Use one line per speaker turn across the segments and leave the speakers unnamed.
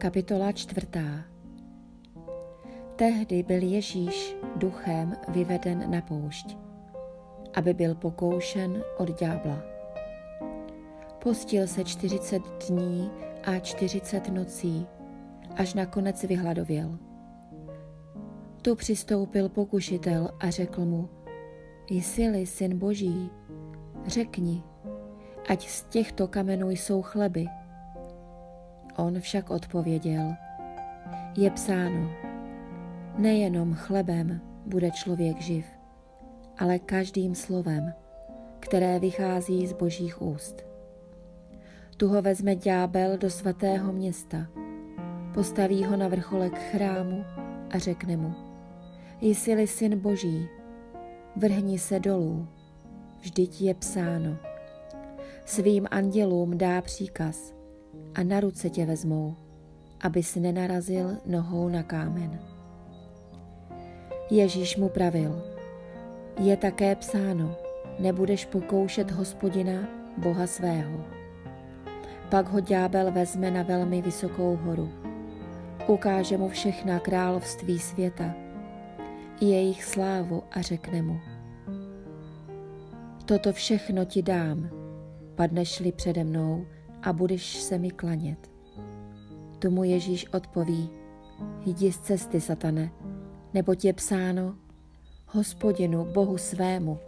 Kapitola čtvrtá Tehdy byl Ježíš duchem vyveden na poušť, aby byl pokoušen od ďábla. Postil se čtyřicet dní a čtyřicet nocí, až nakonec vyhladověl. Tu přistoupil pokušitel a řekl mu, jsi-li syn boží, řekni, ať z těchto kamenů jsou chleby. On však odpověděl, je psáno, nejenom chlebem bude člověk živ, ale každým slovem, které vychází z božích úst. Tu ho vezme ďábel do svatého města, postaví ho na vrcholek chrámu a řekne mu, jsi-li syn boží, vrhni se dolů, vždyť je psáno. Svým andělům dá příkaz a na ruce tě vezmou, abys nenarazil nohou na kámen. Ježíš mu pravil, je také psáno, nebudeš pokoušet hospodina, Boha svého. Pak ho ďábel vezme na velmi vysokou horu. Ukáže mu všechna království světa jejich slávu a řekne mu. Toto všechno ti dám, padneš-li přede mnou a budeš se mi klanět. Tomu Ježíš odpoví, jdi z cesty, satane, nebo je psáno, hospodinu, Bohu svému,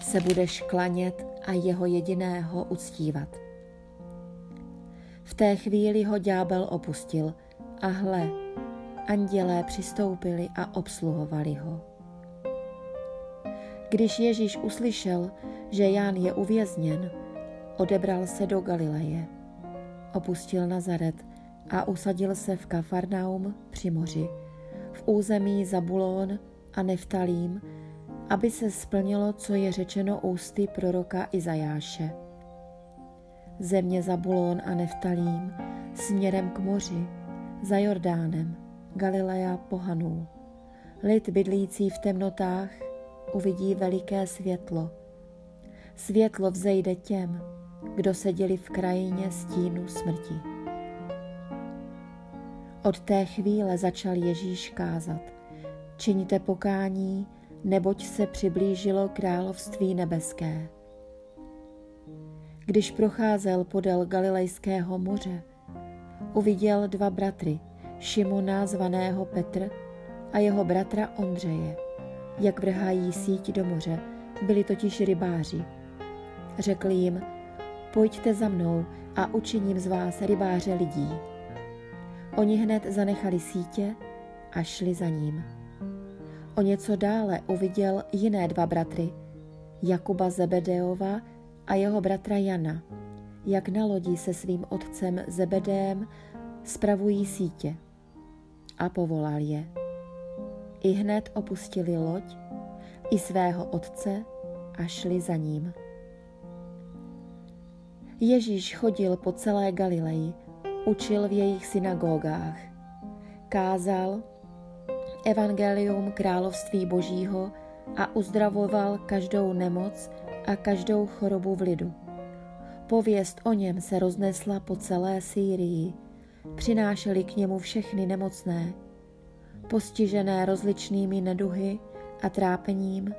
se budeš klanět a jeho jediného uctívat. V té chvíli ho ďábel opustil a hle, andělé přistoupili a obsluhovali ho. Když Ježíš uslyšel, že Ján je uvězněn, odebral se do Galileje. Opustil Nazaret a usadil se v Kafarnaum při moři, v území Zabulón a Neftalím, aby se splnilo, co je řečeno ústy proroka Izajáše. Země Zabulón a Neftalím směrem k moři, za Jordánem, Galilea pohanů. Lid bydlící v temnotách uvidí veliké světlo. Světlo vzejde těm, kdo seděli v krajině stínu smrti. Od té chvíle začal Ježíš kázat. Čiňte pokání, neboť se přiblížilo království nebeské. Když procházel podél Galilejského moře, uviděl dva bratry, Šimona zvaného Petr a jeho bratra Ondřeje, jak vrhají síť do moře, byli totiž rybáři. Řekl jim, pojďte za mnou a učiním z vás rybáře lidí. Oni hned zanechali sítě a šli za ním. O něco dále uviděl jiné dva bratry, Jakuba Zebedeova a jeho bratra Jana, jak na lodi se svým otcem Zebedém spravují sítě. A povolal je. I hned opustili loď i svého otce a šli za ním. Ježíš chodil po celé Galileji, učil v jejich synagogách, kázal evangelium království božího a uzdravoval každou nemoc a každou chorobu v lidu. Pověst o něm se roznesla po celé Sýrii, přinášeli k němu všechny nemocné, postižené rozličnými neduhy a trápením,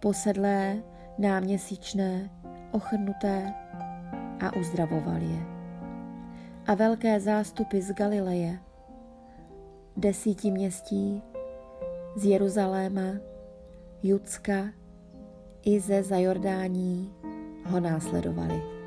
posedlé, náměsíčné, ochrnuté a uzdravoval je. A velké zástupy z Galileje, desíti městí, z Jeruzaléma, Judska i ze Zajordání ho následovali.